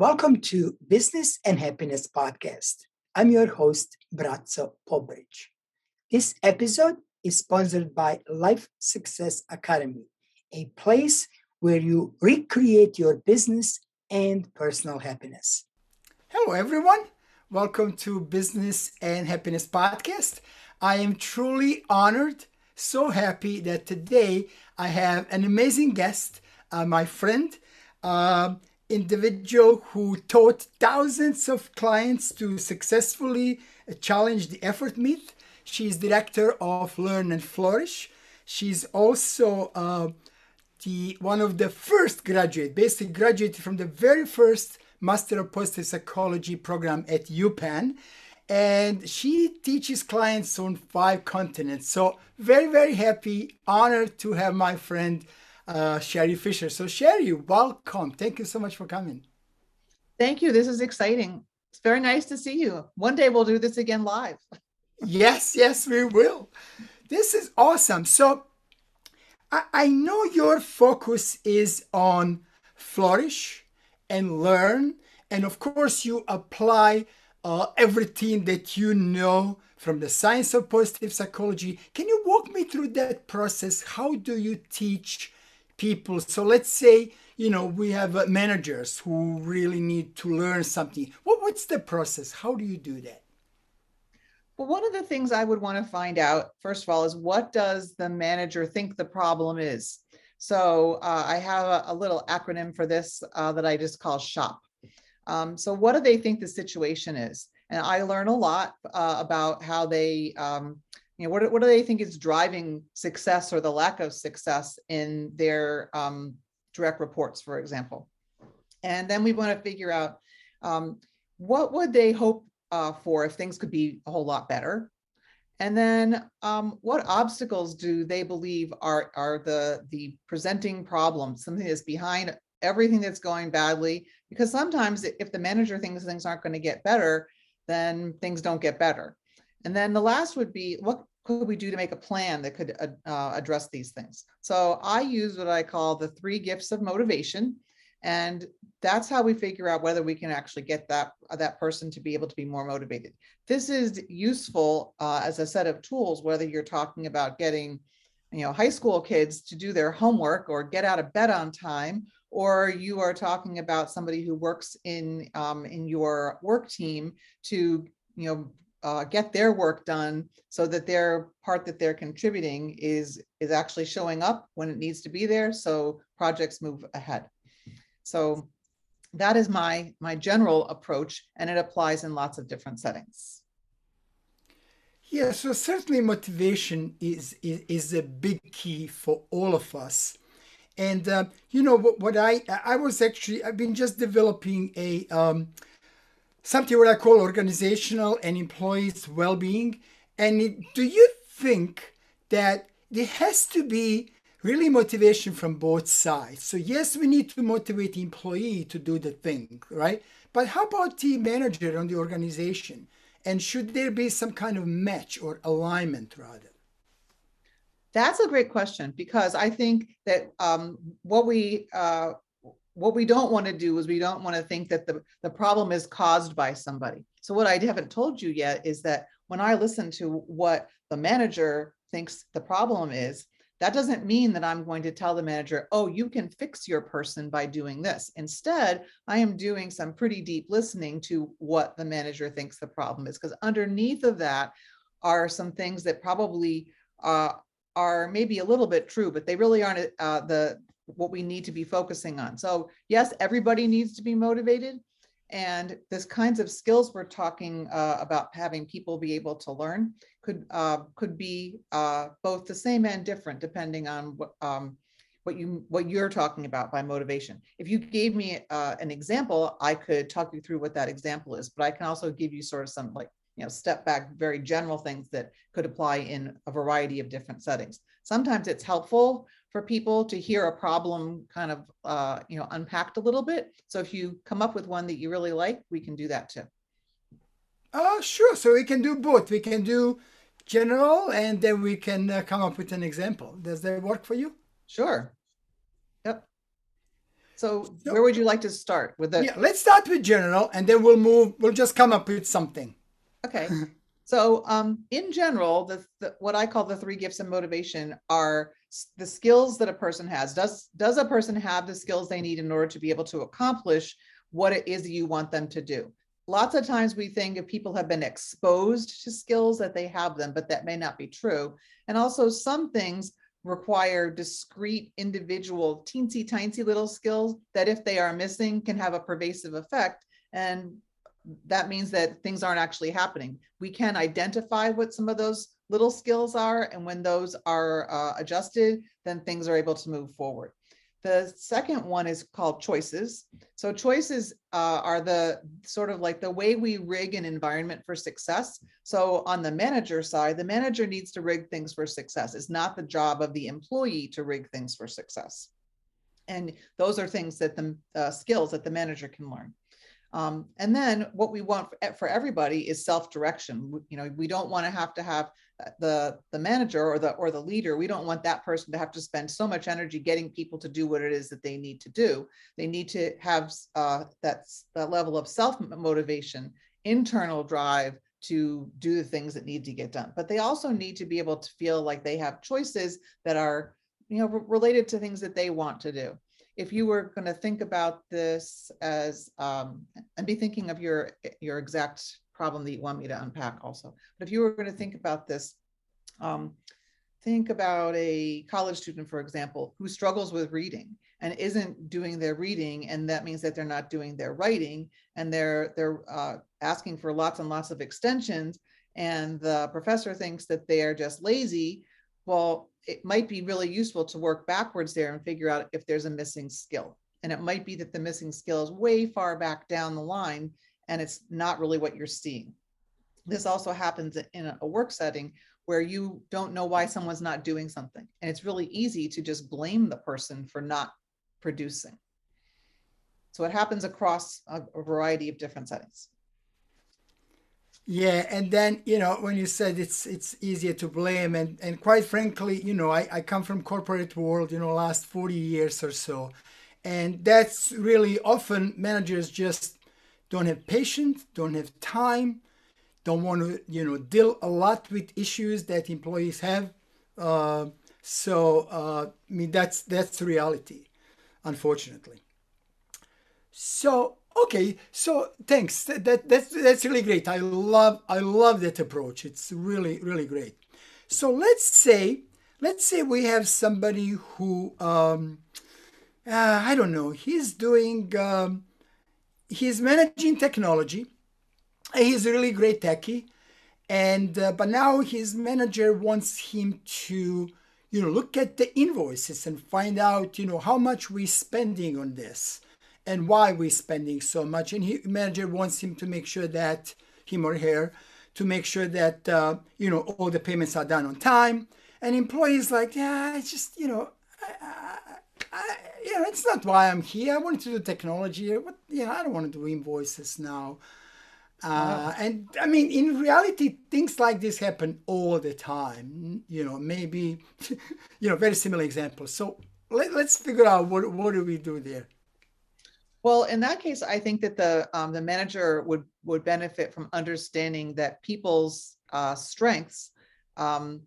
Welcome to Business and Happiness Podcast. I'm your host, Bratzo Pobridge. This episode is sponsored by Life Success Academy, a place where you recreate your business and personal happiness. Hello, everyone. Welcome to Business and Happiness Podcast. I am truly honored, so happy that today I have an amazing guest, uh, my friend. Uh, individual who taught thousands of clients to successfully challenge the effort myth. She's director of Learn and Flourish. She's also uh, the one of the first graduate, basically graduated from the very first Master of Positive Psychology program at UPenn. And she teaches clients on five continents. So very, very happy, honored to have my friend uh, Sherri Fisher. So, Sherri, welcome. Thank you so much for coming. Thank you. This is exciting. It's very nice to see you. One day we'll do this again live. yes, yes, we will. This is awesome. So, I, I know your focus is on flourish and learn. And of course, you apply uh, everything that you know from the science of positive psychology. Can you walk me through that process? How do you teach people. So let's say, you know, we have uh, managers who really need to learn something. What, what's the process? How do you do that? Well, one of the things I would want to find out, first of all, is what does the manager think the problem is? So uh, I have a, a, little acronym for this uh, that I just call SHOP. Um, so what do they think the situation is? And I learn a lot uh, about how they um, you know, what, what do they think is driving success or the lack of success in their um, direct reports, for example? And then we want to figure out um, what would they hope uh, for if things could be a whole lot better? And then um, what obstacles do they believe are, are the, the presenting problem, something that's behind everything that's going badly? Because sometimes if the manager thinks things aren't going to get better, then things don't get better. And then the last would be what could we do to make a plan that could uh, address these things? So I use what I call the three gifts of motivation. And that's how we figure out whether we can actually get that, uh, that person to be able to be more motivated. This is useful uh, as a set of tools, whether you're talking about getting you know, high school kids to do their homework or get out of bed on time, or you are talking about somebody who works in um, in your work team to you know uh, get their work done so that their part that they're contributing is is actually showing up when it needs to be there so projects move ahead. So that is my my general approach and it applies in lots of different settings. Yeah so certainly motivation is is, is a big key for all of us. And uh, you know what, what i i was actually i've been just developing a um, something what I call organizational and employees well-being. And it, do you think that there has to be really motivation from both sides? So yes, we need to motivate the employee to do the thing, right? But how about the manager on the organization? And should there be some kind of match or alignment rather? That's a great question because I think that um, what we uh, what we don't want to do is we don't want to think that the, the problem is caused by somebody. So what I haven't told you yet is that when I listen to what the manager thinks the problem is, that doesn't mean that I'm going to tell the manager, oh, you can fix your person by doing this. Instead, I am doing some pretty deep listening to what the manager thinks the problem is, because underneath of that are some things that probably uh, are maybe a little bit true, but they really aren't uh, the what we need to be focusing on. So yes, everybody needs to be motivated. And this kinds of skills we're talking uh, about having people be able to learn could uh, could be uh, both the same and different depending on what um, what you what you're talking about by motivation. If you gave me uh, an example, I could talk you through what that example is. But I can also give you sort of some like you know step back, very general things that could apply in a variety of different settings. Sometimes it's helpful for people to hear a problem kind of uh, you know unpacked a little bit. So if you come up with one that you really like, we can do that too. Oh, sure. So we can do both. We can do general, and then we can uh, come up with an example. Does that work for you? Sure. Yep. So, so where would you like to start with that? Yeah, let's start with general, and then we'll move. We'll just come up with something. Okay. so, um, in general, the, the what I call the three gifts of motivation are the skills that a person has. Does does a person have the skills they need in order to be able to accomplish what it is you want them to do? Lots of times we think if people have been exposed to skills that they have them, but that may not be true. And also, some things require discrete individual teensy tiny little skills that if they are missing can have a pervasive effect and that means that things aren't actually happening we can identify what some of those little skills are and when those are uh, adjusted then things are able to move forward the second one is called choices. So choices uh, are the sort of like the way we rig an environment for success. So on the manager side, the manager needs to rig things for success. It's not the job of the employee to rig things for success. And those are things that the uh, skills that the manager can learn. Um, and then what we want for everybody is self-direction. You know, we don't want to have to have the the manager or the or the leader we don't want that person to have to spend so much energy getting people to do what it is that they need to do. They need to have uh, that, that level of self motivation internal drive to do the things that need to get done. But they also need to be able to feel like they have choices that are you know related to things that they want to do. If you were going to think about this as um, and be thinking of your your exact problem that you want me to unpack also. But if you were going to think about this, um, think about a college student, for example, who struggles with reading and isn't doing their reading, and that means that they're not doing their writing, and they're they're uh, asking for lots and lots of extensions, and the professor thinks that they are just lazy. Well, it might be really useful to work backwards there and figure out if there's a missing skill. And it might be that the missing skill is way far back down the line and it's not really what you're seeing. This also happens in a work setting where you don't know why someone's not doing something. And it's really easy to just blame the person for not producing. So it happens across a, a variety of different settings. Yeah, and then you know when you said it's it's easier to blame, and and quite frankly, you know I, I come from corporate world, you know, last forty years or so, and that's really often managers just don't have patience, don't have time, don't want to, you know, deal a lot with issues that employees have. Uh, so, uh, I mean, that's that's the reality, unfortunately. So, okay, so thanks. That, that that's that's really great. I love I love that approach. It's really really great. So let's say let's say we have somebody who um, uh, I don't know. He's doing um, he's managing technology. He's a really great techie, and uh, but now his manager wants him to, you know, look at the invoices and find out, you know, how much we're spending on this and why we're spending so much. And he manager wants him to make sure that him or her to make sure that uh, you know all the payments are done on time. And employees like, yeah, it's just you know, Know, it's not why I'm here. I wanted to do technology. What, you know, I don't want to do invoices now. Uh, and I mean, in reality, things like this happen all the time. You know, maybe, you know, very similar examples. So let, us figure out what what do we do there. Well, in that case, I think that the um, the manager would would benefit from understanding that people's uh, strengths um,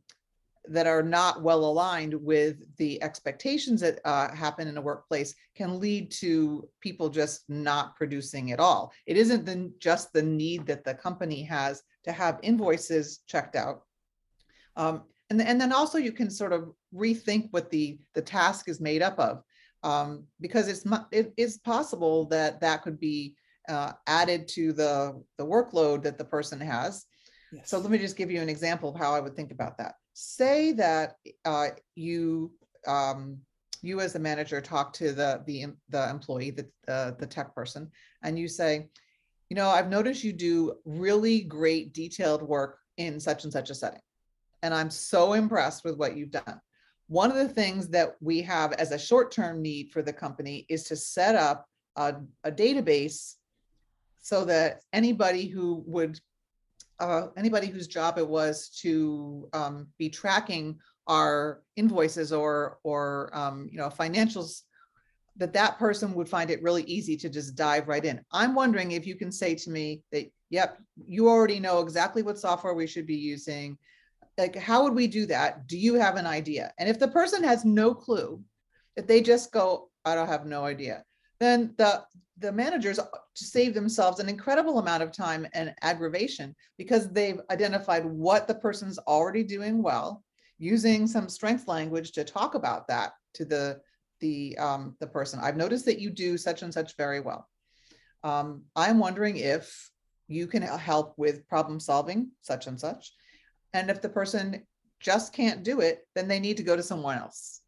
that are not well aligned with the expectations that uh, happen in a workplace can lead to people just not producing at all. It isn't the, just the need that the company has to have invoices checked out. Um, and, and then also you can sort of rethink what the, the task is made up of um, because it's it is possible that that could be uh, added to the, the workload that the person has. Yes. So let me just give you an example of how I would think about that say that uh, you um, you as a manager talk to the the the employee the the tech person and you say you know i've noticed you do really great detailed work in such and such a setting and i'm so impressed with what you've done. One of the things that we have as a short-term need for the company is to set up a, a database so that anybody who would uh, anybody whose job it was to um, be tracking our invoices or or um, you know financials that that person would find it really easy to just dive right in. I'm wondering if you can say to me that, yep, you already know exactly what software we should be using. Like, how would we do that? Do you have an idea? And if the person has no clue, if they just go, I don't have no idea, then the the managers save themselves an incredible amount of time and aggravation because they've identified what the person's already doing well, using some strength language to talk about that to the the um, the person. I've noticed that you do such and such very well. Um, I'm wondering if you can help with problem solving such and such, and if the person just can't do it, then they need to go to someone else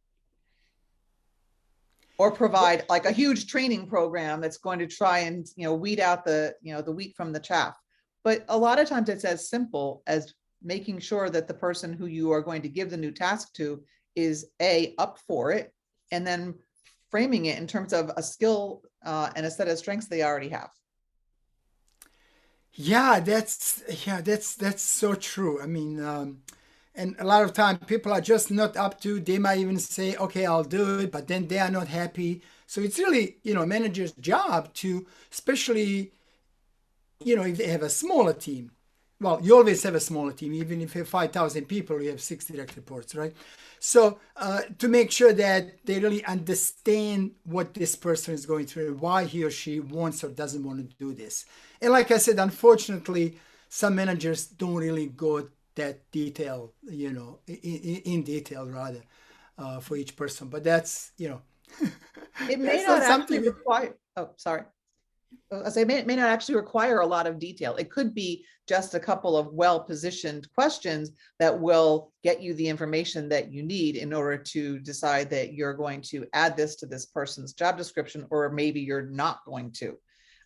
or provide like a huge training program that's going to try and you know weed out the you know the wheat from the chaff. But a lot of times it's as simple as making sure that the person who you are going to give the new task to is a up for it and then framing it in terms of a skill uh, and a set of strengths they already have. Yeah that's yeah that's that's so true. I mean um, and a lot of time people are just not up to they might even say okay i'll do it but then they are not happy. So it's really you know manager's job to especially you know if they have a smaller team. Well you always have a smaller team. Even if you have 5000 people you have six direct reports right? So uh, to make sure that they really understand what this person is going through why he or she wants or doesn't want to do this. And like i said unfortunately some managers don't really go that detail, you know, in, in detail rather, uh, for each person. But that's, you know, it may not, not actually require. Oh, sorry. I say may, may not actually require a lot of detail. It could be just a couple of well-positioned questions that will get you the information that you need in order to decide that you're going to add this to this person's job description, or maybe you're not going to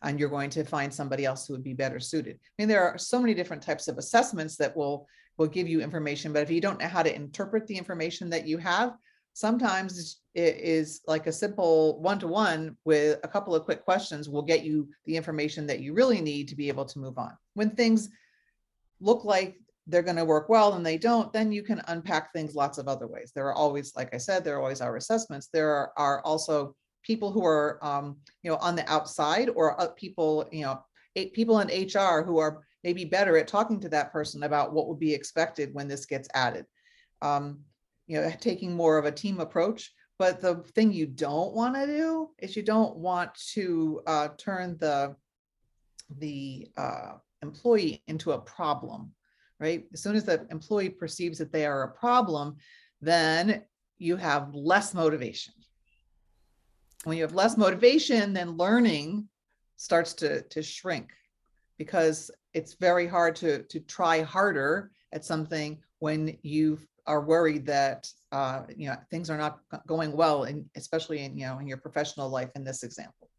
and you're going to find somebody else who would be better suited. I mean, there are so many different types of assessments that will will give you information, but if you don't know how to interpret the information that you have, sometimes it is like a simple one-to-one with a couple of quick questions will get you the information that you really need to be able to move on. When things look like they're going to work well and they don't, then you can unpack things lots of other ways. There are always, like I said, there are always our assessments. There are, are also people who are um, you know on the outside or uh, people you know people in hr who are maybe better at talking to that person about what would be expected when this gets added. Um, you know taking more of a team approach but the thing you don't want to do is you don't want to uh, turn the the uh, employee into a problem right? As soon as the employee perceives that they are a problem then you have less motivation. When you have less motivation, then learning starts to, to shrink because it's very hard to, to try harder at something when you are worried that uh, you know things are not going well, and especially in you know in your professional life. In this example,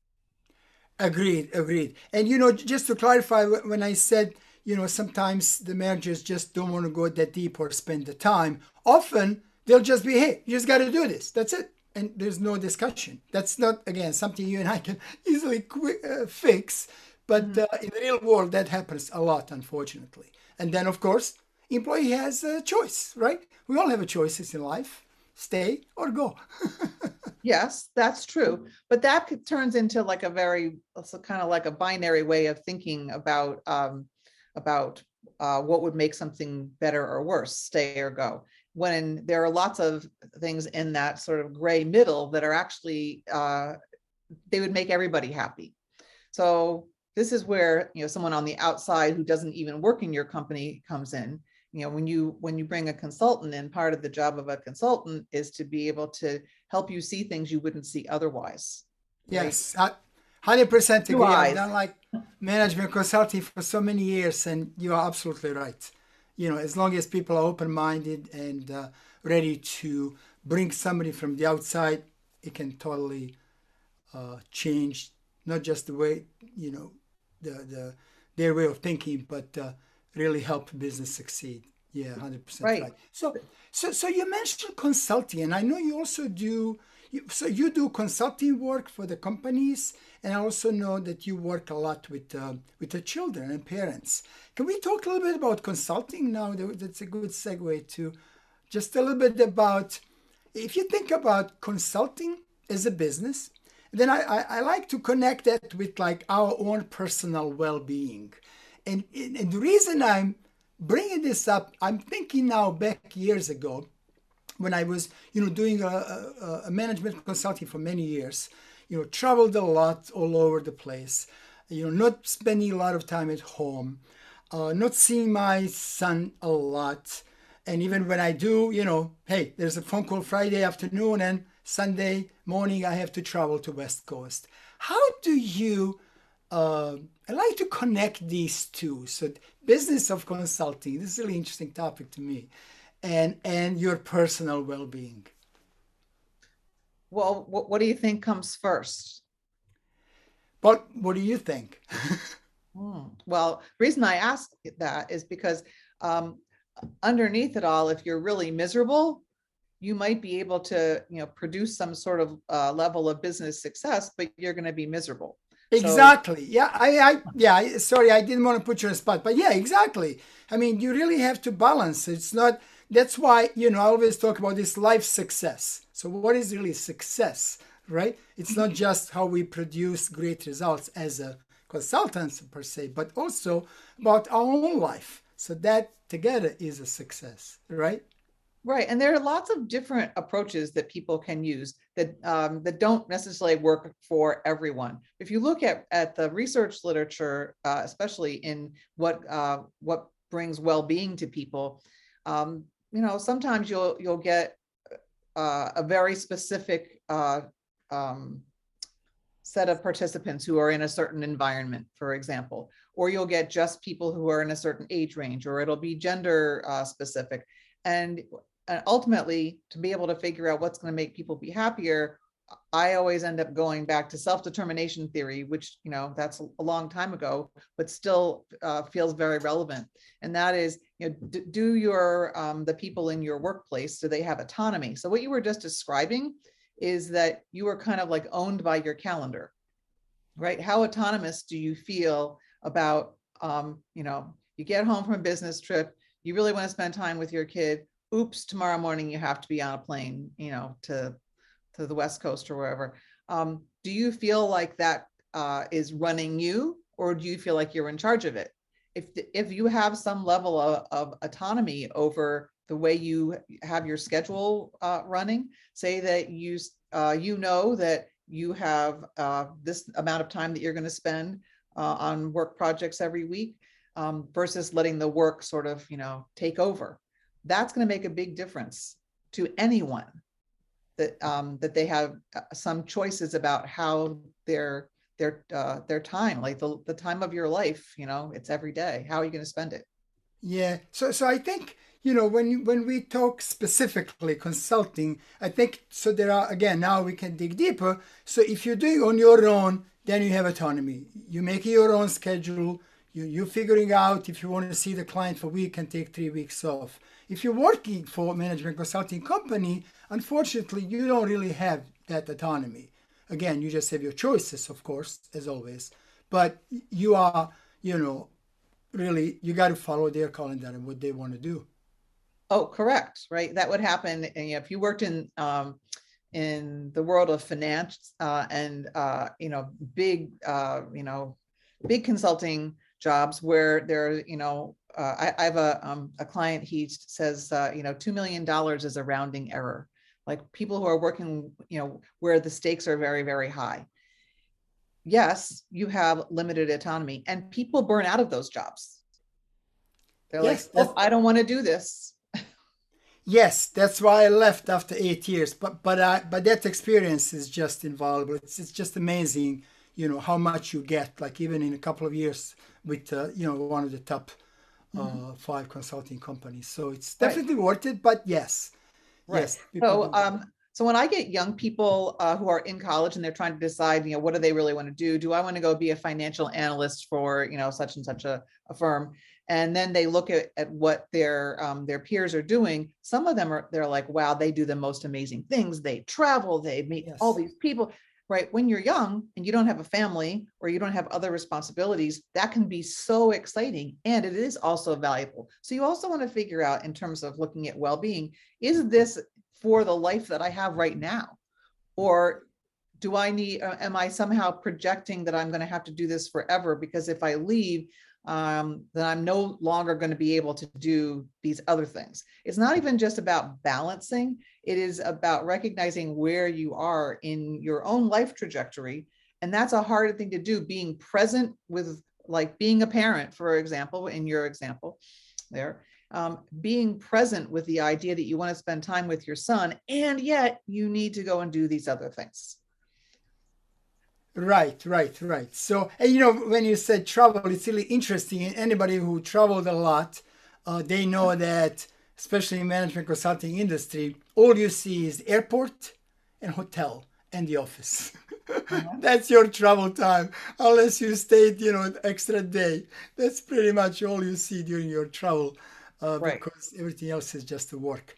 agreed, agreed. And you know, just to clarify, when I said you know sometimes the managers just don't want to go that deep or spend the time, often they'll just be, hey, you just got to do this. That's it and there's no discussion. That's not again something you and I can easily uh, fix, but mm-hmm. uh, in the real world that happens a lot, unfortunately. And then of course, employee has a choice, right? We all have a choices in life: stay or go. yes, that's true. But that turns into like a very kind of like a binary way of thinking about um, about uh, what would make something better or worse, stay or go when there are lots of things in that sort of gray middle that are actually uh, they would make everybody happy so this is where you know someone on the outside who doesn't even work in your company comes in. You know when you when you bring a consultant in part of the job of a consultant is to be able to help you see things you wouldn't see otherwise yes right? 100% agree. I've done like management consulting for so many years and you are absolutely right. You know, as long as people are open minded and uh, ready to bring somebody from the outside, it can totally uh, change not just the way, you know, the, the their way of thinking, but uh, really help business succeed. Yeah, 100% right. right. So, so, so you mentioned consulting, and I know you also do so you do consulting work for the companies, and I also know that you work a lot with uh, with the children and parents. Can we talk a little bit about consulting now? That's a good segue to just a little bit about if you think about consulting as a business, then I, I, I like to connect that with like our own personal well-being. And, and the reason I'm bringing this up, I'm thinking now back years ago when I was, you know, doing a, a, a management consulting for many years, you know, traveled a lot all over the place, you know, not spending a lot of time at home, uh, not seeing my son a lot. And even when I do, you know, hey, there's a phone call Friday afternoon and Sunday morning I have to travel to West Coast. How do you uh, I like to connect these two. So business of consulting, this is a really interesting topic to me, and and your personal well-being. Well, what, what do you think comes first? But what do you think? hmm. Well, reason I ask that is because um, underneath it all, if you're really miserable, you might be able to, you know, produce some sort of uh, level of business success, but you're going to be miserable. Exactly. So, yeah. I, I, yeah. Sorry, I didn't want to put you on the spot, but yeah, exactly. I mean, you really have to balance. It's not. That's why you know I always talk about this life success. So, what is really success, right? It's not just how we produce great results as a consultant per se, but also about our own life. So that together is a success, right? Right, and there are lots of different approaches that people can use that um, that don't necessarily work for everyone. If you look at at the research literature, uh, especially in what uh, what brings well-being to people, um, you know, sometimes you'll you'll get uh, a very specific uh, um, set of participants who are in a certain environment, for example, or you'll get just people who are in a certain age range, or it'll be gender uh, specific. And and ultimately to be able to figure out what's going to make people be happier i always end up going back to self-determination theory which you know that's a long time ago but still uh, feels very relevant. And that is you know do your um, the people in your workplace do they have autonomy? So what you were just describing is that you are kind of like owned by your calendar right? How autonomous do you feel about um, you know you get home from a business trip you really want to spend time with your kid oops, tomorrow morning you have to be on a plane, you know, to to the West Coast or wherever. Um, do you feel like that uh, is running you, or do you feel like you're in charge of it? If if you have some level of, of autonomy over the way you have your schedule uh, running, say that you uh, you know that you have uh, this amount of time that you're going to spend uh, on work projects every week um, versus letting the work sort of you know take over that's going to make a big difference to anyone that um, that they have uh, some choices about how their their uh, their time, like the the time of your life, you know, it's every day. How are you going to spend it? Yeah. So so I think you know when when we talk specifically consulting, I think so. There are again now we can dig deeper. So if you're doing on your own, then you have autonomy. You make your own schedule. You you figuring out if you want to see the client for a week and take three weeks off if you're working for a management consulting company, unfortunately, you don't really have that autonomy. Again, you just have your choices, of course, as always, but you are, you know, really, you got to follow their calendar and what they want to do. Oh, correct. Right. That would happen. And if you worked in, um, in the world of finance uh, and uh, you know big uh, you know big consulting jobs where there you know uh, I, I, have a, um, a client, he says, uh, you know, $2 million is a rounding error. Like people who are working, you know, where the stakes are very, very high. Yes, you have limited autonomy and people burn out of those jobs. They're yes, like, oh, I don't want to do this. yes, that's why I left after eight years. But but I, but that experience is just invaluable. It's it's just amazing, you know, how much you get. Like even in a couple of years with uh, you know one of the top mm-hmm. uh, five consulting companies. So it's definitely right. worth it. But yes, right. yes. So um, so when I get young people uh, who are in college and they're trying to decide, you know, what do they really want to do? Do I want to go be a financial analyst for you know such and such a, a firm? And then they look at, at what their um, their peers are doing. Some of them are they're like, wow, they do the most amazing things. They travel, they meet yes. all these people right? When you're young and you don't have a family or you don't have other responsibilities, that can be so exciting and it is also valuable. So you also want to figure out in terms of looking at well-being, is this for the life that I have right now? Or do I need, uh, am I somehow projecting that I'm going to have to do this forever? Because if I leave, um, then I'm no longer going to be able to do these other things. It's not even just about balancing, it is about recognizing where you are in your own life trajectory. And that's a hard thing to do, being present with, like being a parent, for example, in your example there, um, being present with the idea that you want to spend time with your son, and yet you need to go and do these other things. Right, right, right. So, and you know, when you said travel, it's really interesting. And anybody who traveled a lot, uh, they know that, especially in management consulting industry, all you see is airport and hotel and the office. Mm-hmm. That's your travel time, unless you stayed, you know, an extra day. That's pretty much all you see during your travel, uh, right. because everything else is just the work.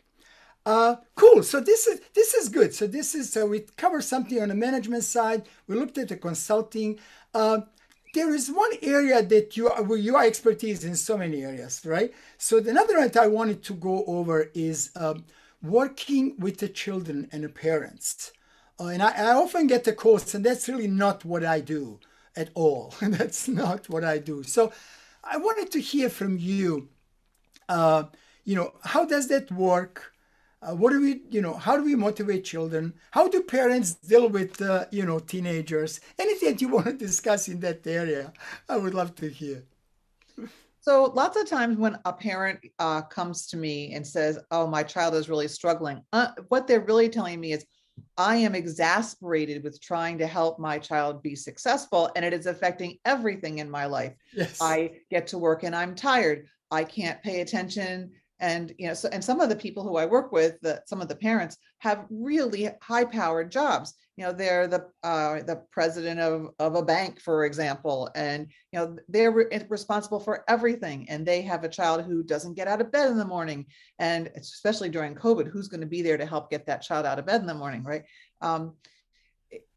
Uh, cool. So this is this is good. So this is uh, we covered something on the management side. We looked at the consulting. Uh, there is one area that you are, your expertise in so many areas, right? So another one I wanted to go over is um, working with the children and the parents. Uh, and I, I, often get the calls, and that's really not what I do at all. that's not what I do. So I wanted to hear from you. Uh, you know, how does that work? Uh, what do we, you know, how do we motivate children? How do parents deal with, uh, you know, teenagers? Anything that you want to discuss in that area, I would love to hear. So lots of times when a parent uh, comes to me and says, "Oh, my child is really struggling," uh, what they're really telling me is, "I am exasperated with trying to help my child be successful, and it is affecting everything in my life. Yes. I get to work and I'm tired. I can't pay attention and you know so and some of the people who i work with the, some of the parents have really high powered jobs you know they're the uh, the president of, of a bank for example and you know they're re- responsible for everything and they have a child who doesn't get out of bed in the morning and especially during covid who's going to be there to help get that child out of bed in the morning right um,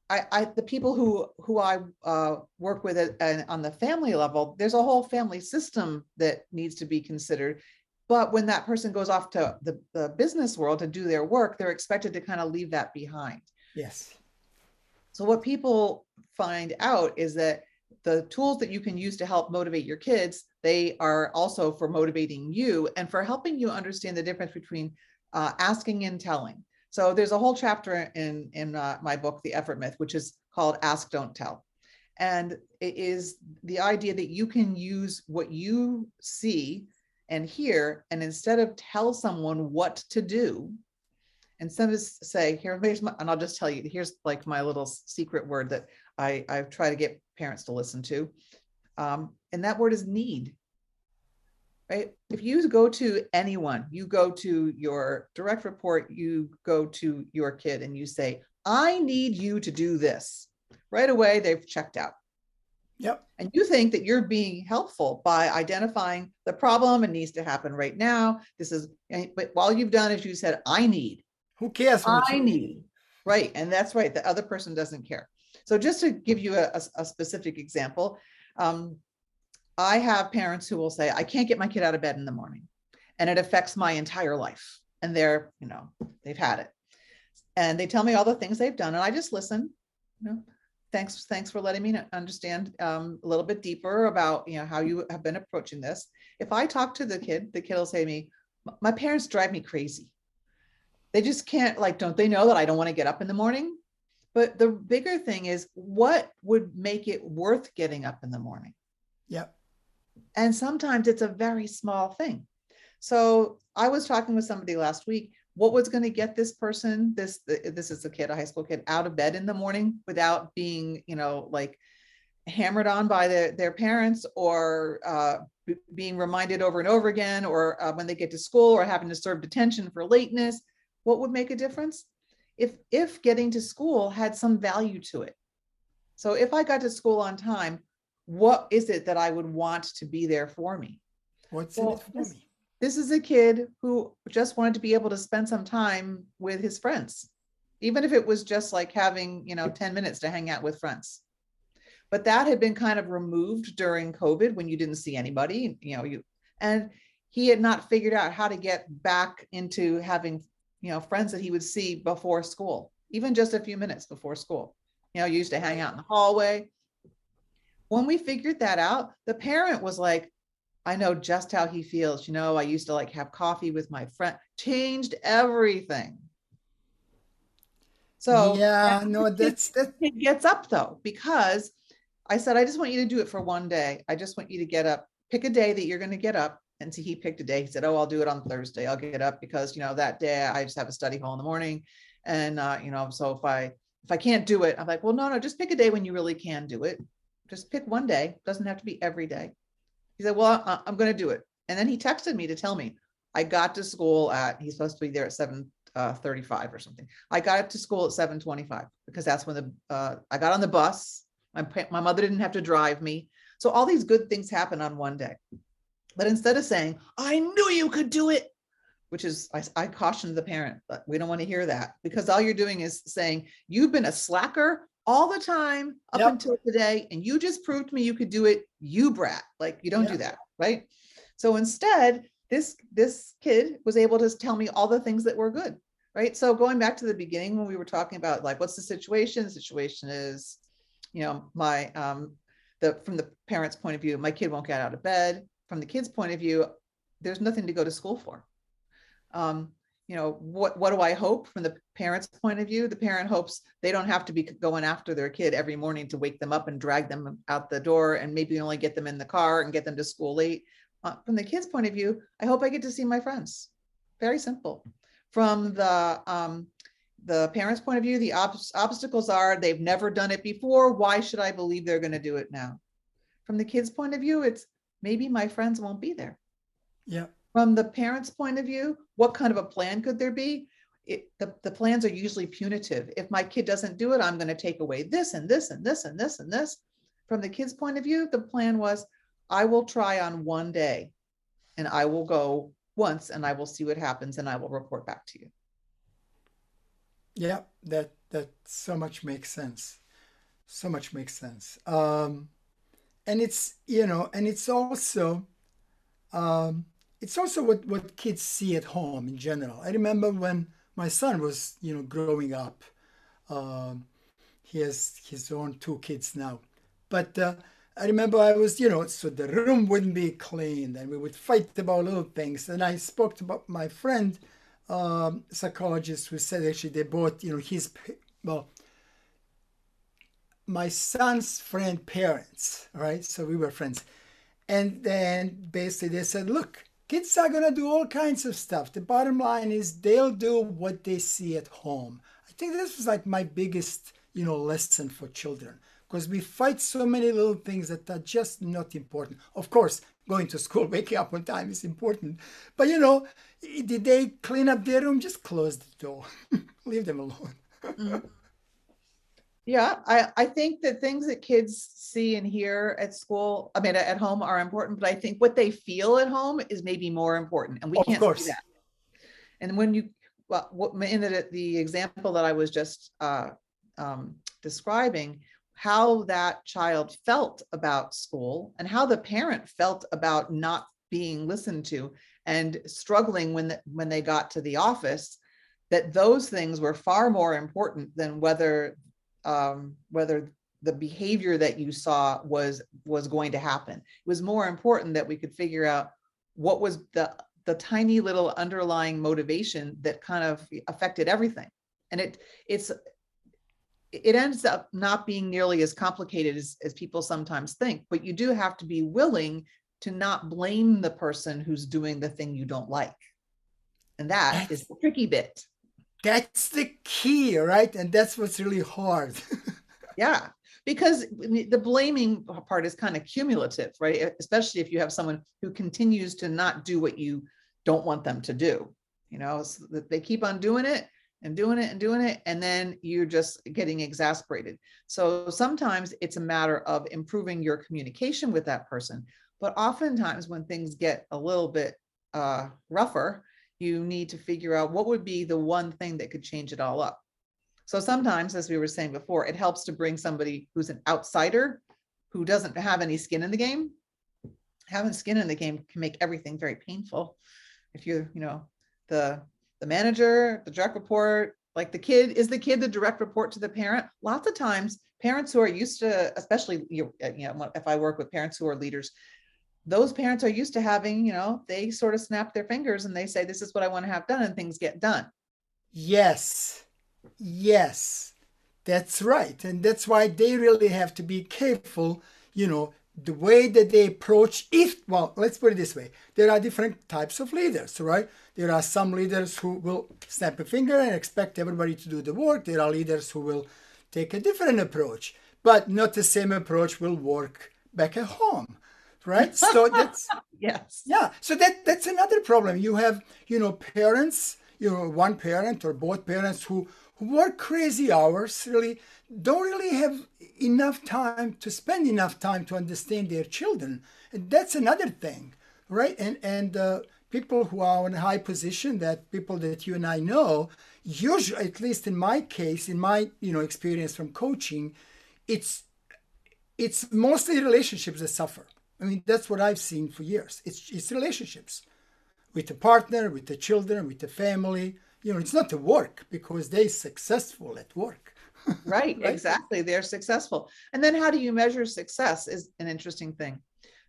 I, I, the people who who I uh, work with at, at, on the family level, there's a whole family system that needs to be considered. But when that person goes off to the, the business world to do their work, they're expected to kind of leave that behind. Yes. So, what people find out is that the tools that you can use to help motivate your kids, they are also for motivating you and for helping you understand the difference between uh, asking and telling. So, there's a whole chapter in, in uh, my book, The Effort Myth, which is called Ask, Don't Tell. And it is the idea that you can use what you see and here and instead of tell someone what to do instead of say here here's my and i'll just tell you here's like my little secret word that i i try to get parents to listen to um, and that word is need right? If you go to anyone you go to your direct report you go to your kid and you say i need you to do this right away they've checked out Yep. And you think that you're being helpful by identifying the problem and needs to happen right now. This is, but all you've done is you said, I need. Who cares? I need. Right. And that's right. The other person doesn't care. So just to give you a, a, a specific example, um, I have parents who will say, I can't get my kid out of bed in the morning and it affects my entire life. And they're, you know, they've had it. And they tell me all the things they've done. And I just listen. You know, thanks thanks for letting me understand um, a little bit deeper about you know how you have been approaching this. If i talk to the kid the kid will say to me my parents drive me crazy. They just can't like don't they know that i don't want to get up in the morning? But the bigger thing is what would make it worth getting up in the morning? Yep. And sometimes it's a very small thing. So i was talking with somebody last week what was going to get this person this this is a kid a high school kid out of bed in the morning without being you know like hammered on by their, their parents or uh, b- being reminded over and over again or uh, when they get to school or having to serve detention for lateness what would make a difference? If if getting to school had some value to it. So if i got to school on time what is it that i would want to be there for me? What's well, in it for me this is a kid who just wanted to be able to spend some time with his friends, even if it was just like having, you know, 10 minutes to hang out with friends. But that had been kind of removed during COVID when you didn't see anybody, you know, you and he had not figured out how to get back into having, you know, friends that he would see before school, even just a few minutes before school. You know, you used to hang out in the hallway. When we figured that out, the parent was like, I know just how he feels. You know, I used to like have coffee with my friend, changed everything. So yeah, no, that's that. It gets up though, because I said, I just want you to do it for one day. I just want you to get up, pick a day that you're going to get up. And so he picked a day. He said, Oh, I'll do it on Thursday. I'll get up because, you know, that day I just have a study hall in the morning. And, uh, you know, so if I, if I can't do it, I'm like, well, no, no, just pick a day when you really can do it. Just pick one day. Doesn't have to be every day. He said, well, I, I'm going to do it. And then he texted me to tell me I got to school at, he's supposed to be there at 7 uh, 35 or something. I got up to school at 725 because that's when the, uh, I got on the bus. My, my mother didn't have to drive me. So all these good things happen on one day. But instead of saying, I knew you could do it, which is, I, I cautioned the parent, but we don't want to hear that because all you're doing is saying, you've been a slacker all the time up yep. until today, and you just proved to me you could do it, you brat. Like you don't do that, right? So instead, this this kid was able to tell me all the things that were good, right? So going back to the beginning when we were talking about like what's the situation? The situation is, you know, my um the from the parents' point of view, my kid won't get out of bed. From the kid's point of view, there's nothing to go to school for. Um, you know what what do i hope from the parents point of view? The parent hopes they don't have to be going after their kid every morning to wake them up and drag them out the door and maybe only get them in the car and get them to school late. Uh, from the kids point of view i hope i get to see my friends. Very simple. From the um, the parents point of view the ob- obstacles are they've never done it before. Why should i believe they're going to do it now? From the kids point of view it's maybe my friends won't be there. Yeah from the parent's point of view, what kind of a plan could there be? It, the, the plans are usually punitive. If my kid doesn't do it, I'm going to take away this and this and this and this and this. From the kid's point of view, the plan was I will try on one day and I will go once and I will see what happens and I will report back to you. Yeah, that that so much makes sense. So much makes sense. Um, and it's you know, and it's also um, it's also what, what kids see at home in general. I remember when my son was, you know, growing up. Um, he has his own two kids now, but uh, I remember I was, you know, so the room wouldn't be clean, and we would fight about little things. And I spoke to my friend, um, psychologist, who said actually they bought, you know, his well, my son's friend parents, right? So we were friends, and then basically they said, look Kids are going to do all kinds of stuff. The bottom line is they'll do what they see at home. I think this was like my biggest, you know, lesson for children because we fight so many little things that are just not important. Of course, going to school, waking up on time is important. But you know, did they clean up their room? Just close the door. Leave them alone. mm-hmm. Yeah, I, I think that things that kids see and hear at school, I mean, at home are important, but I think what they feel at home is maybe more important. And we of can't course. see that. And when you, well, in the, the example that I was just uh, um, describing, how that child felt about school and how the parent felt about not being listened to and struggling when the, when they got to the office that those things were far more important than whether um, whether the behavior that you saw was was going to happen. It was more important that we could figure out what was the the tiny little underlying motivation that kind of affected everything. And it it's it ends up not being nearly as complicated as, as people sometimes think, but you do have to be willing to not blame the person who's doing the thing you don't like. And that is the tricky bit. That's the key, right? And that's what's really hard. yeah, because the blaming part is kind of cumulative, right? Especially if you have someone who continues to not do what you don't want them to do. You know, so that they keep on doing it and doing it and doing it, and then you're just getting exasperated. So sometimes it's a matter of improving your communication with that person. But oftentimes, when things get a little bit uh, rougher, you need to figure out what would be the one thing that could change it all up. So sometimes, as we were saying before, it helps to bring somebody who's an outsider who doesn't have any skin in the game. Having skin in the game can make everything very painful. If you're, you know, the the manager, the direct report, like the kid is the kid the direct report to the parent lots of times parents who are used to especially you know if i work with parents who are leaders those parents are used to having you know they sort of snap their fingers and they say this is what i want to have done and things get done. Yes. Yes. That's right. And that's why they really have to be careful you know the way that they approach if well let's put it this way. There are different types of leaders right? There are some leaders who will snap a finger and expect everybody to do the work. There are leaders who will take a different approach. But not the same approach will work back at home right? So that's yes. Yeah so that that's another problem. You have you know parents you know one parent or both parents who who work crazy hours really don't really have enough time to spend enough time to understand their children. And that's another thing right? And and uh, people who are in a high position that people that you and i know usually at least in my case in my you know experience from coaching it's it's mostly relationships that suffer i mean that's what i've seen for years it's it's relationships with the partner with the children with the family you know it's not the work because they're successful at work right, right, exactly. They're successful. And then how do you measure success is an interesting thing.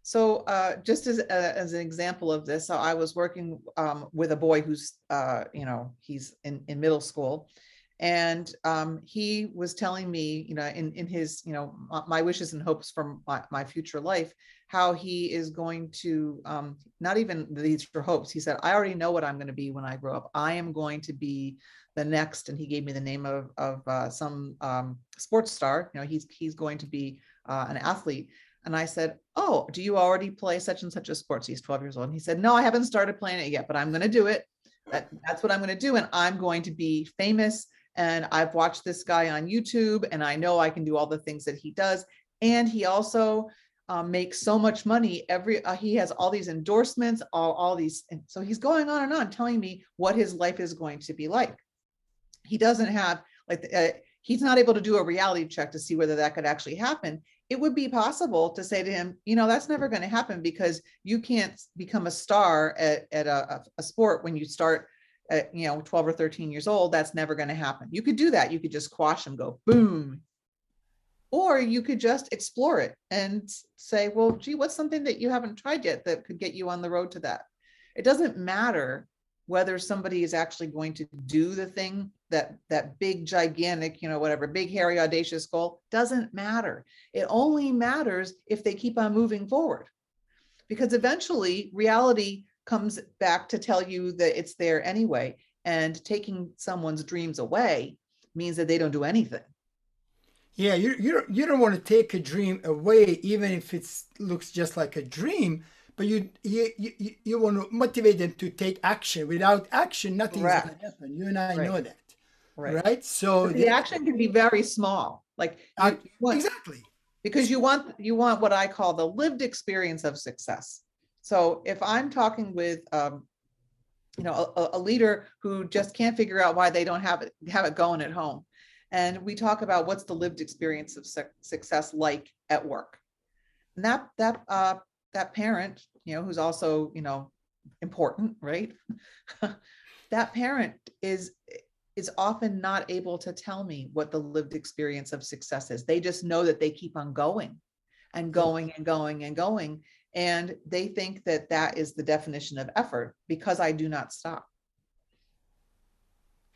So uh, just as, uh, as an example of this, so I was working um, with a boy who's, uh, you know, he's in, in middle school and um, he was telling me, you know, in, in his, you know, my wishes and hopes for my, my future life, how he is going to, um, not even these for hopes. He said, I already know what I'm going to be when I grow up. I am going to be the next, and he gave me the name of, of uh, some um, sports star. You know, he's he's going to be uh, an athlete. And I said, "Oh, do you already play such and such a sports?" He's 12 years old. And he said, "No, I haven't started playing it yet, but I'm going to do it. That, that's what I'm going to do, and I'm going to be famous." And I've watched this guy on YouTube, and I know I can do all the things that he does. And he also um, makes so much money every uh, he has all these endorsements all, all these and so he's going on and on telling me what his life is going to be like he doesn't have like uh, he's not able to do a reality check to see whether that could actually happen it would be possible to say to him you know that's never going to happen because you can't become a star at, at a, a sport when you start at you know 12 or 13 years old that's never going to happen. You could do that. You could just quash them go boom. Or you could just explore it and say well gee what's something that you haven't tried yet that could get you on the road to that? It doesn't matter whether somebody is actually going to do the thing that that big gigantic you know whatever big hairy audacious goal. Doesn't matter. It only matters if they keep on moving forward. Because eventually reality comes back to tell you that it's there anyway and taking someone's dreams away means that they don't do anything yeah you, you, don't, you don't want to take a dream away even if it looks just like a dream but you you you, you want to motivate them to take action. Without action, nothing's going to happen. You and I right. know that, right? right? So the, the action can be very small, like uh, want, exactly because you want you want what I call the lived experience of success. So if I'm talking with um, you know a, a leader who just can't figure out why they don't have it have it going at home, and we talk about what's the lived experience of su- success like at work, and that that uh, that parent, you know, who's also, you know, important, right? that parent is is often not able to tell me what the lived experience of success is. They just know that they keep on going and going and going and going and they think that that is the definition of effort because I do not stop.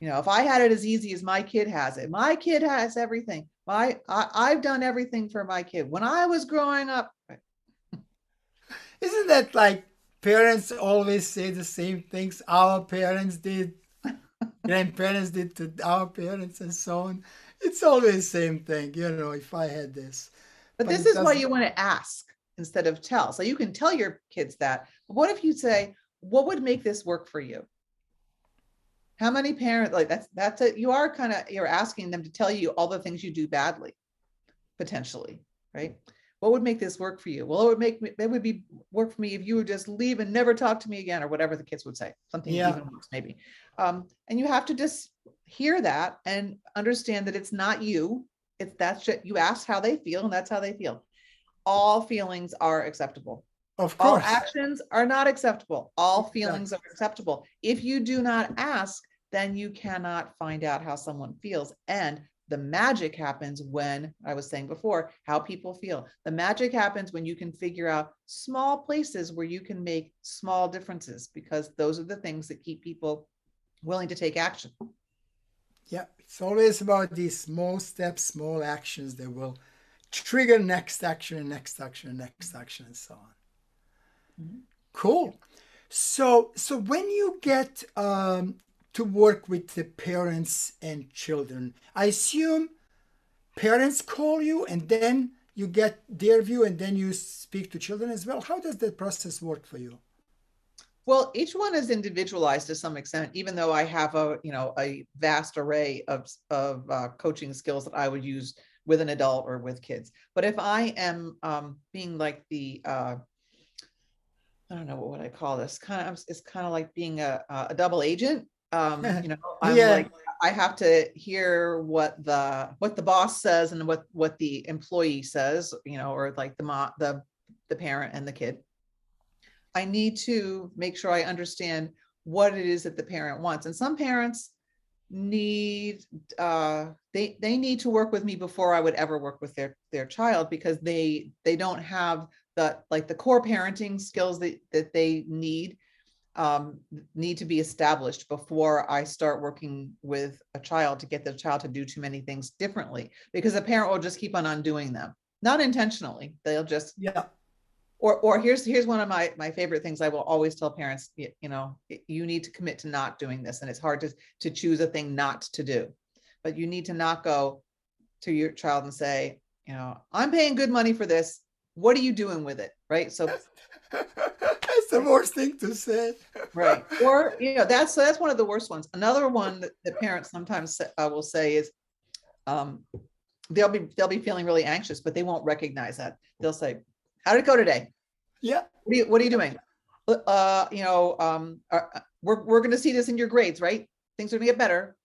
You know, if I had it as easy as my kid has it, my kid has everything. My I, I've done everything for my kid. When I was growing up, isn't that like parents always say the same things our parents did, grandparents did to our parents, and so on? It's always the same thing, you know. If I had this, but, but this is why you want to ask instead of tell. So you can tell your kids that. But what if you say, "What would make this work for you?" How many parents like that's that's it? You are kind of you're asking them to tell you all the things you do badly, potentially, right? what would make this work for you? Well, it would make me, it would be work for me if you would just leave and never talk to me again, or whatever the kids would say, something yeah. even worse, maybe. Um, and you have to just hear that and understand that it's not you. It's that's just, you ask how they feel, and that's how they feel. All feelings are acceptable. Of course. All actions are not acceptable. All feelings are acceptable. If you do not ask, then you cannot find out how someone feels. And the magic happens when I was saying before, how people feel. The magic happens when you can figure out small places where you can make small differences because those are the things that keep people willing to take action. Yeah, it's always about these small steps, small actions that will trigger next action and next action and next action and so on. Mm-hmm. Cool. So, so when you get um, to work with the parents and children, I assume parents call you and then you get their view and then you speak to children as well. How does that process work for you? Well, each one is individualized to some extent, even though I have a you know a vast array of of uh, coaching skills that I would use with an adult or with kids. But if I am um, being like the uh, I don't know what would I call this. Kind of, it's kind of like being a, a double agent. Um, you know, I'm yeah. like I have to hear what the what the boss says and what what the employee says. You know, or like the mom, the the parent and the kid. I need to make sure I understand what it is that the parent wants. And some parents need uh, they they need to work with me before I would ever work with their their child because they they don't have the like the core parenting skills that that they need um, need to be established before I start working with a child to get the child to do too many things differently because a parent will just keep on undoing them. Not intentionally. They'll just yeah or or here's here's one of my my favorite things i will always tell parents you, you know you need to commit to not doing this and it's hard to to choose a thing not to do. But you need to not go to your child and say you know i'm paying good money for this. What are you doing with it? Right? So that's the worst thing to say. Right. Or you know that's that's one of the worst ones. Another one that, that parents sometimes uh, will say is um, they'll be they'll be feeling really anxious but they won't recognize that. They'll say how did it go today? Yeah. What are you, what are you doing? Uh you know um are, we're, we're going to see this in your grades right? Things are going to get better.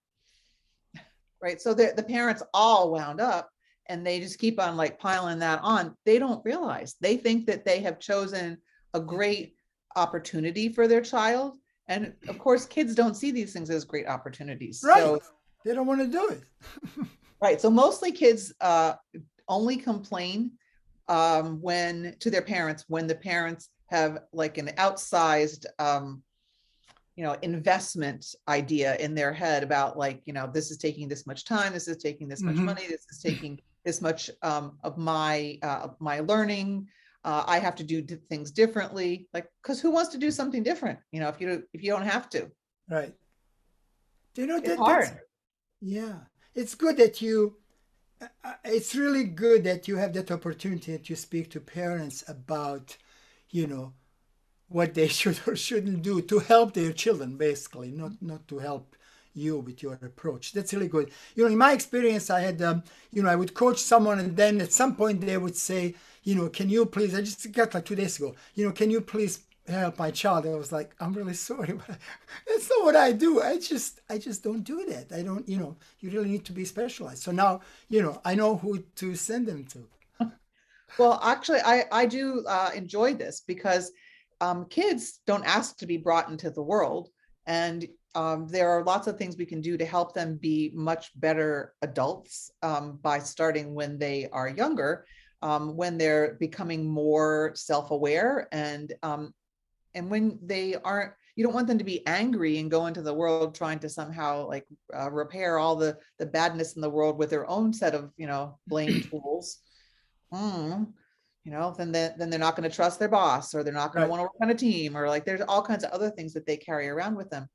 Right so the, the parents all wound up and they just keep on like piling that on. They don't realize. They think that they have chosen a great opportunity for their child. And of course kids don't see these things as great opportunities right. So, they don't want to do it. Right so mostly kids uh, only complain um, when to their parents when the parents have like an outsized um, you know investment idea in their head about like you know this is taking this much time this is taking this much mm-hmm. money this is taking this much um, of my uh, my learning. Uh, I have to do things differently, like because who wants to do something different? You know, if you if you don't have to. Right. do You know it's that, hard. Yeah, it's good that you. It's really good that you have that opportunity to speak to parents about, you know, what they should or shouldn't do to help their children, basically, not not to help you with your approach. That's really good. You know, in my experience, I had, um, you know, I would coach someone, and then at some point they would say, you know, can you please? I just got like two days ago. You know, can you please help my child? I was like, I'm really sorry, but that's not what I do. I just, I just don't do that. I don't, you know, you really need to be specialized. So now, you know, I know who to send them to. Well, actually, I I do uh, enjoy this because um, kids don't ask to be brought into the world, and um, there are lots of things we can do to help them be much better adults um, by starting when they are younger, um, when they're becoming more self-aware, and um, and when they aren't. You don't want them to be angry and go into the world trying to somehow like uh, repair all the the badness in the world with their own set of you know blame tools. Mm you know, then they, then they're not going to trust their boss or they're not going right. to want to work on a team or like there's all kinds of other things that they carry around with them.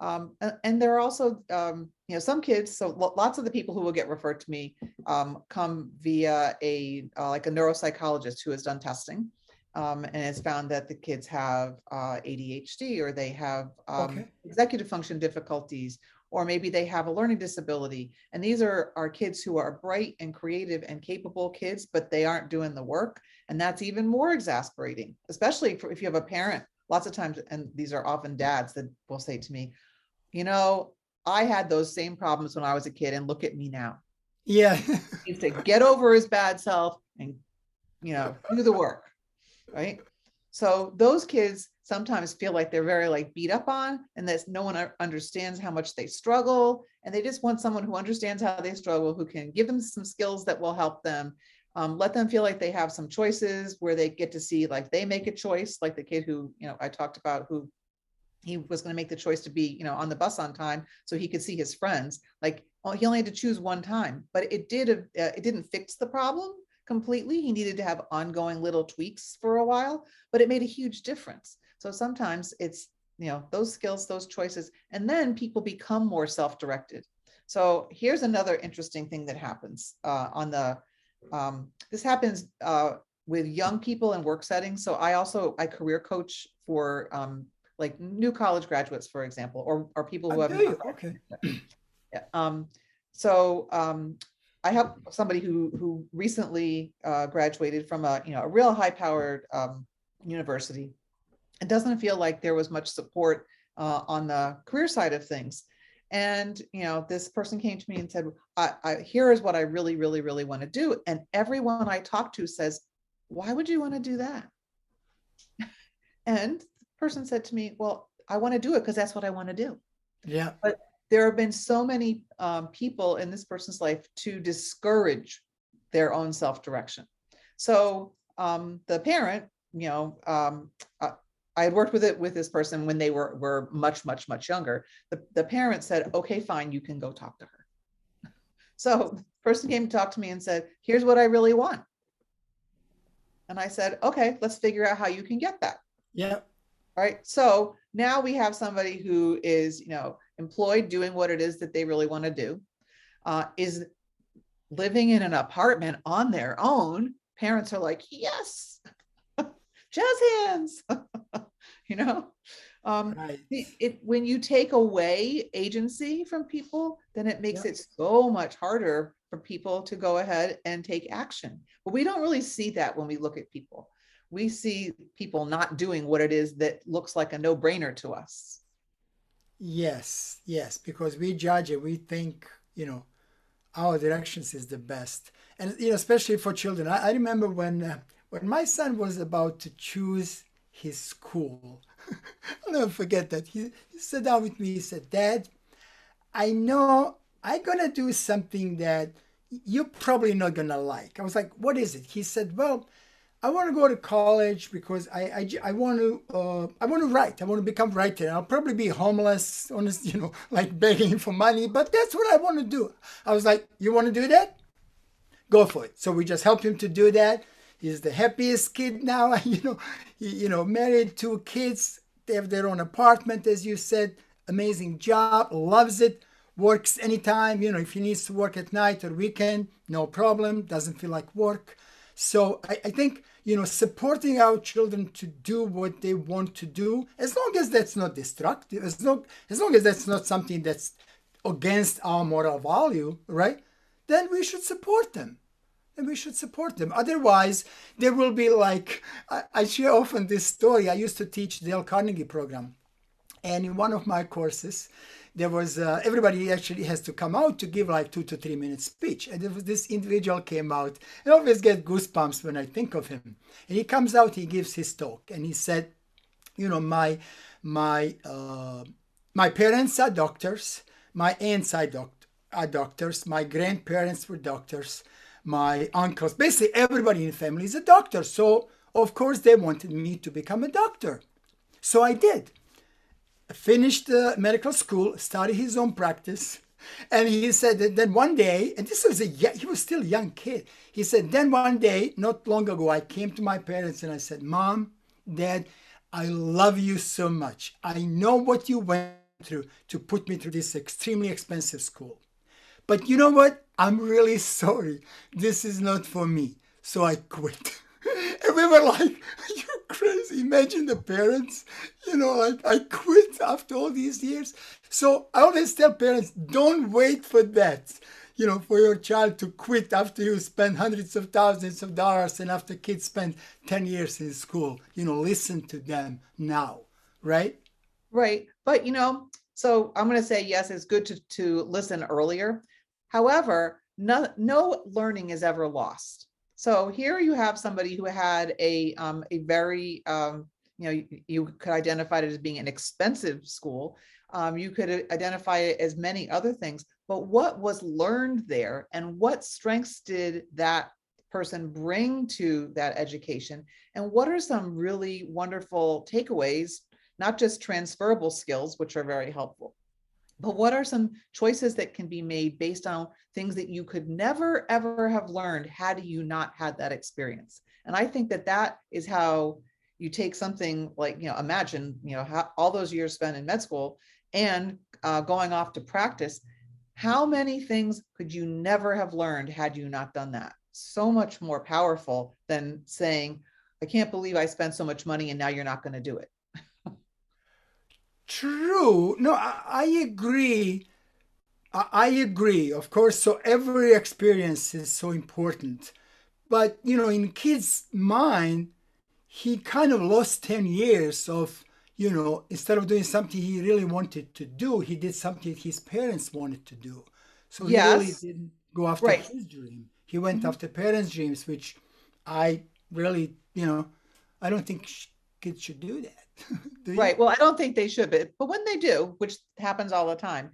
Um, and, and, there are also, um, you know, some kids. So lots of the people who will get referred to me um, come via a uh, like a neuropsychologist who has done testing um, and has found that the kids have uh, ADHD or they have um, okay. executive function difficulties or maybe they have a learning disability. And these are, our kids who are bright and creative and capable kids, but they aren't doing the work. And that's even more exasperating, especially if you have a parent. Lots of times, and these are often dads that will say to me, you know, I had those same problems when I was a kid, and look at me now. Yeah. he needs to get over his bad self and, you know, do the work. Right. So those kids sometimes feel like they're very like beat up on and that no one understands how much they struggle and they just want someone who understands how they struggle who can give them some skills that will help them um, let them feel like they have some choices where they get to see like they make a choice like the kid who you know i talked about who he was going to make the choice to be you know on the bus on time so he could see his friends like oh, he only had to choose one time but it did uh, it didn't fix the problem completely he needed to have ongoing little tweaks for a while but it made a huge difference so sometimes it's you know those skills those choices and then people become more self-directed so here's another interesting thing that happens uh, on the um, this happens uh, with young people in work settings so i also i career coach for um, like new college graduates, for example, or, or people who have. Okay. Yeah. Um, so um, I have somebody who who recently uh, graduated from a you know a real high powered um, university. It doesn't feel like there was much support uh, on the career side of things. And you know, this person came to me and said, I, I, "Here is what I really, really, really want to do." And everyone I talk to says, "Why would you want to do that?" and the person said to me, Well, I want to do it because that's what I want to do. Yeah. But there have been so many um, people in this person's life to discourage their own self direction. So um, the parent, you know, um, uh, I had worked with it with this person when they were were much much much younger. The the parent said, "Okay, fine, you can go talk to her." So the person came to talk to me and said, "Here's what I really want," and I said, "Okay, let's figure out how you can get that." Yeah right so now we have somebody who is you know employed doing what it is that they really want to do uh, is living in an apartment on their own parents are like yes jazz hands you know um, right. it, it, when you take away agency from people then it makes yep. it so much harder for people to go ahead and take action but we don't really see that when we look at people we see people not doing what it is that looks like a no brainer to us. Yes, yes, because we judge it. We think, you know, our directions is the best. And, you know, especially for children. I, I remember when, uh, when my son was about to choose his school, I'll never forget that. He, he sat down with me. He said, Dad, I know I'm to do something that you're probably not to like. I was like, What is it? He said, Well, I want to go to college because I, I, I want to uh, I want to write. I want to become writer. I'll probably be homeless, honest, you know, like begging for money. But that's what I want to do. I was like, you want to do that? Go for it. So we just helped him to do that. He's the happiest kid now. You know, he, you know, married, two kids. They have their own apartment, as you said. Amazing job. Loves it. Works anytime. You know, if he needs to work at night or weekend, no problem. Doesn't feel like work. So I, I think you know, supporting our children to do what they want to do, as long as that's not destructive, as long as, long as that's not something that's against our moral value, right? Then we should support them. And we should support them. Otherwise, there will be like, I, I share often this story. I used to teach Dale Carnegie program. And in one of my courses, there was uh, everybody actually has to come out to give like two to three minute speech. And this individual came out i always get goosebumps when i think of him. And he comes out he gives his talk. And he said you know my my uh, my parents are doctors. My aunts are, doc- are doctors. My grandparents were doctors. My uncles basically everybody in the family is a doctor. So of course they wanted me to become a doctor. So i did finished medical school, started his own practice. And he said that then one day, and this was a he was still a young kid. He said, then one day, not long ago, I came to my parents and I said, Mom, Dad, I love you so much. I know what you went through to put me through this extremely expensive school. But you know what? I'm really sorry. This is not for me. So I quit. and we were like, crazy. Imagine the parents, you know, like I quit after all these years. So I always tell parents, don't wait for that, you know, for your child to quit after you spend hundreds of thousands of dollars and after kids spend 10 years in school. You know, listen to them now, right? Right. But, you know, so I'm going to say, yes, it's good to, to listen earlier. However, no, no learning is ever lost. So here you have somebody who had a um, a very um, you know you, you, could identify it as being an expensive school. Um, you could identify it as many other things. But what was learned there, and what strengths did that person bring to that education, and what are some really wonderful takeaways? Not just transferable skills, which are very helpful, but what are some choices that can be made based on things that you could never ever have learned had you not had that experience? And i think that that is how you take something like you know imagine you know how, all those years spent in med school and uh, going off to practice how many things could you never have learned had you not done that? So much more powerful than saying i can't believe i spent so much money and now you're not going to do it True. No, I, I agree. I, I agree, of course. So every experience is so important. But, you know, in kid's mind, he kind of lost 10 years of, you know, instead of doing something he really wanted to do, he did something his parents wanted to do. So he really didn't go after right. his dream. He went mm-hmm. after parents' dreams, which I really, you know, I don't think kids should do that. do right. Well, I don't think they should, but but when they do, which happens all the time,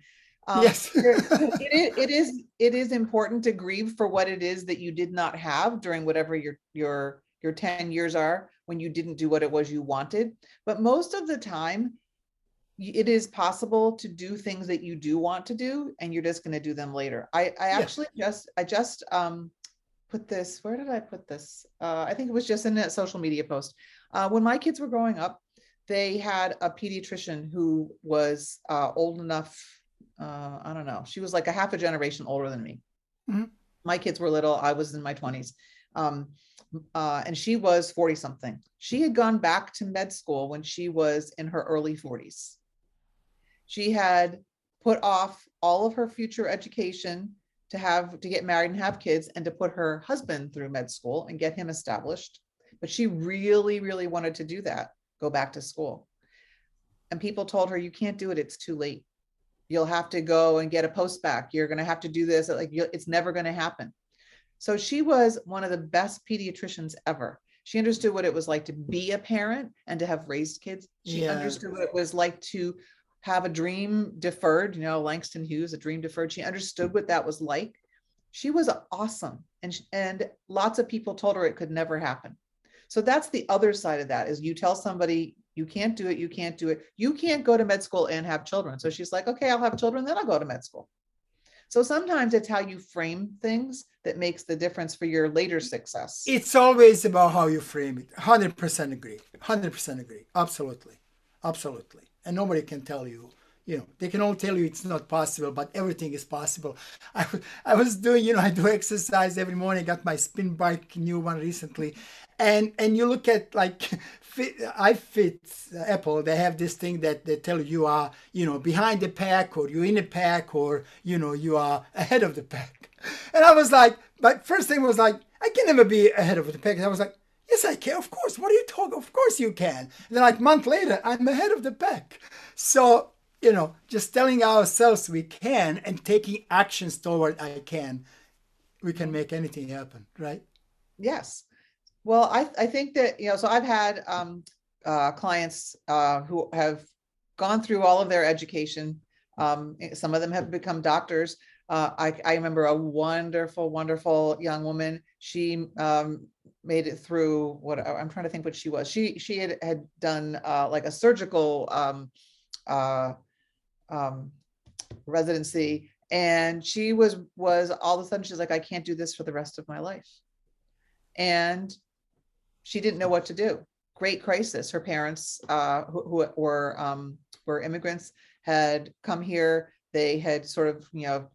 um, yes, it, is, it is it is important to grieve for what it is that you did not have during whatever your your your 10 years are when you didn't do what it was you wanted. But most of the time, it is possible to do things that you do want to do, and you're just going to do them later. I I actually just I just um put this. Where did I put this? Uh, I think it was just in a social media post. Uh, when my kids were growing up, they had a pediatrician who was uh, old enough. Uh, I don't know. She was like a half a generation older than me. Mm-hmm. My kids were little. I was in my 20s. Um, uh, and she was 40 something. She had gone back to med school when she was in her early 40s. She had put off all of her future education to have to get married and have kids and to put her husband through med school and get him established. But she really, really wanted to do that go back to school. And people told her, you can't do it. It's too late. You'll have to go and get a post-bac. You're going to have to do this. Like it's never going to happen. So she was one of the best pediatricians ever. She understood what it was like to be a parent and to have raised kids. She yeah. understood what it was like to have a dream deferred, you know, Langston Hughes, a dream deferred. She understood what that was like. She was awesome. And, and lots of people told her it could never happen. So that's the other side of that is you tell somebody you can't do it, you can't do it. You can't go to med school and have children. So she's like, okay, I'll have children, then I'll go to med school. So sometimes it's how you frame things that makes the difference for your later success. It's always about how you frame it. 100% agree. 100% agree. Absolutely. Absolutely. And nobody can tell you you know they can all tell you it's not possible but everything is possible. I, I was doing you know i do exercise every morning. I got my spin bike new one recently. And and you look at like I fit, iFit apple they have this thing that they tell you you are you know behind the pack or you're in the pack or you know you are ahead of the pack. And i was like my first thing was like i can never be ahead of the pack. And i was like yes i can. Of course. What are you talking of course you can. And then like month later i'm ahead of the pack. So you know, just telling ourselves we can and taking actions toward I can, we can make anything happen, right? Yes. Well, I, I think that, you know, so I've had um, uh, clients uh, who have gone through all of their education. Um, some of them have become doctors. Uh, I, I remember a wonderful, wonderful young woman. She um, made it through what I'm trying to think what she was. She she had had done uh, like a surgical um, uh, um, residency. And she was was all of a sudden she's like i can't do this for the rest of my life. And she didn't know what to do. Great crisis. Her parents uh, who, who, were um, were immigrants had come here. They had sort of you know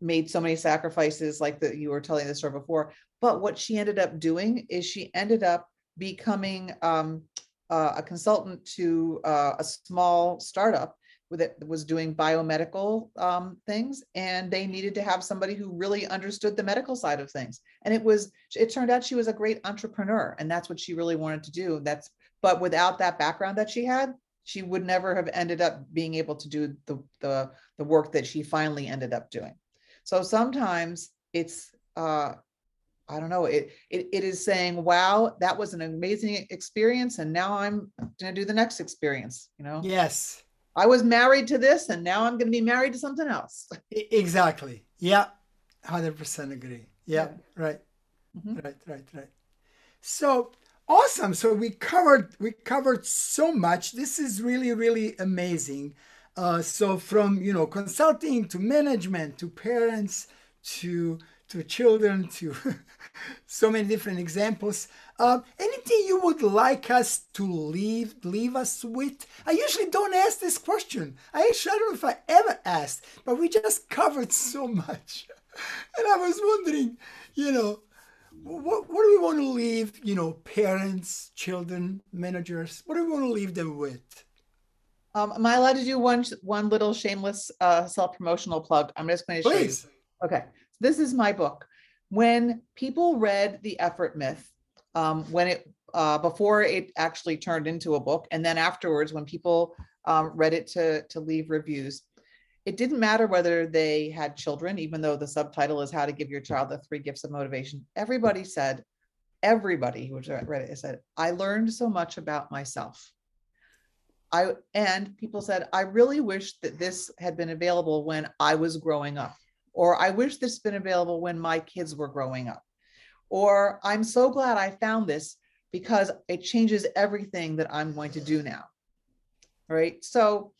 made so many sacrifices like that you were telling the story before. But what she ended up doing is she ended up becoming um, uh, a consultant to uh, a small startup that was doing biomedical um, things and they needed to have somebody who really understood the medical side of things and it was it turned out she was a great entrepreneur and that's what she really wanted to do that's but without that background that she had she would never have ended up being able to do the the, the work that she finally ended up doing so sometimes it's uh, I don't know, it, it, it is saying, wow, that was an amazing experience. And now I'm going to do the next experience, you know? Yes. I was married to this and now I'm going to be married to something else. Exactly. Yeah. 100% agree. Yeah. yeah. Right. Mm-hmm. Right. Right. Right. So awesome. So we covered, we covered so much. This is really, really amazing. Uh, so from, you know, consulting to management to parents to to children, to so many different examples. Uh, anything you would like us to leave leave us with? I usually don't ask this question. I actually I don't know if I ever asked, but we just covered so much, and I was wondering, you know, what what do we want to leave? You know, parents, children, managers. What do we want to leave them with? Um, am I allowed to do one one little shameless uh, self promotional plug? I'm just going to show Please. you. Okay this is my book. When people read The Effort Myth, um, when it uh, before it actually turned into a book, and then afterwards, when people um, read it to to leave reviews, it didn't matter whether they had children, even though the subtitle is "How to Give Your Child the Three Gifts of Motivation." Everybody said, everybody who read it said, "I learned so much about myself." I and people said, "I really wish that this had been available when I was growing up." Or I wish this had been available when my kids were growing up, or I'm so glad I found this because it changes everything that I'm going to do now. Right. So,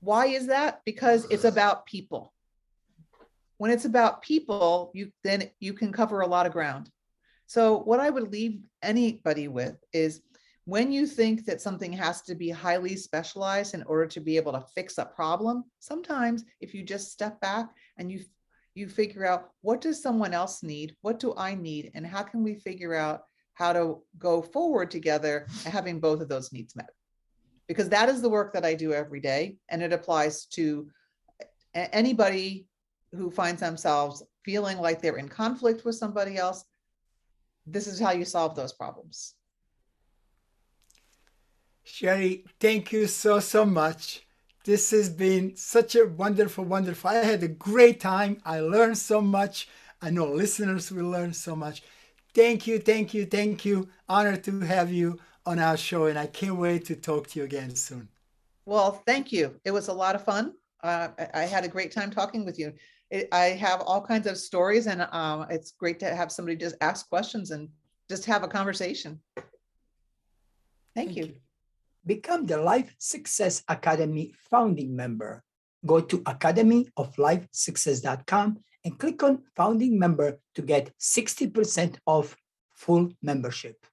why is that? Because it's about people. When it's about people, you then you can cover a lot of ground. So, what I would leave anybody with is when you think that something has to be highly specialized in order to be able to fix a problem, sometimes if you just step back and you you figure out what does someone else need, what do I need, and how can we figure out how to go forward together having both of those needs met. Because that is the work that I do every day, and it applies to anybody who finds themselves feeling like they're in conflict with somebody else. This is how you solve those problems. Sherri, thank you so, so much. This has been such a wonderful, wonderful. I had a great time. I learned so much. I know listeners will learn so much. Thank you, thank you, thank you. Honored to have you on our show, and I can't wait to talk to you again soon. Well, thank you. It was a lot of fun. Uh, I had a great time talking with you. It, I have all kinds of stories, and um, it's great to have somebody just ask questions and just have a conversation. Thank, thank you. you. Become the Life Success Academy founding member. Go to academyoflifesuccess.com and click on founding member to get 60% off full membership.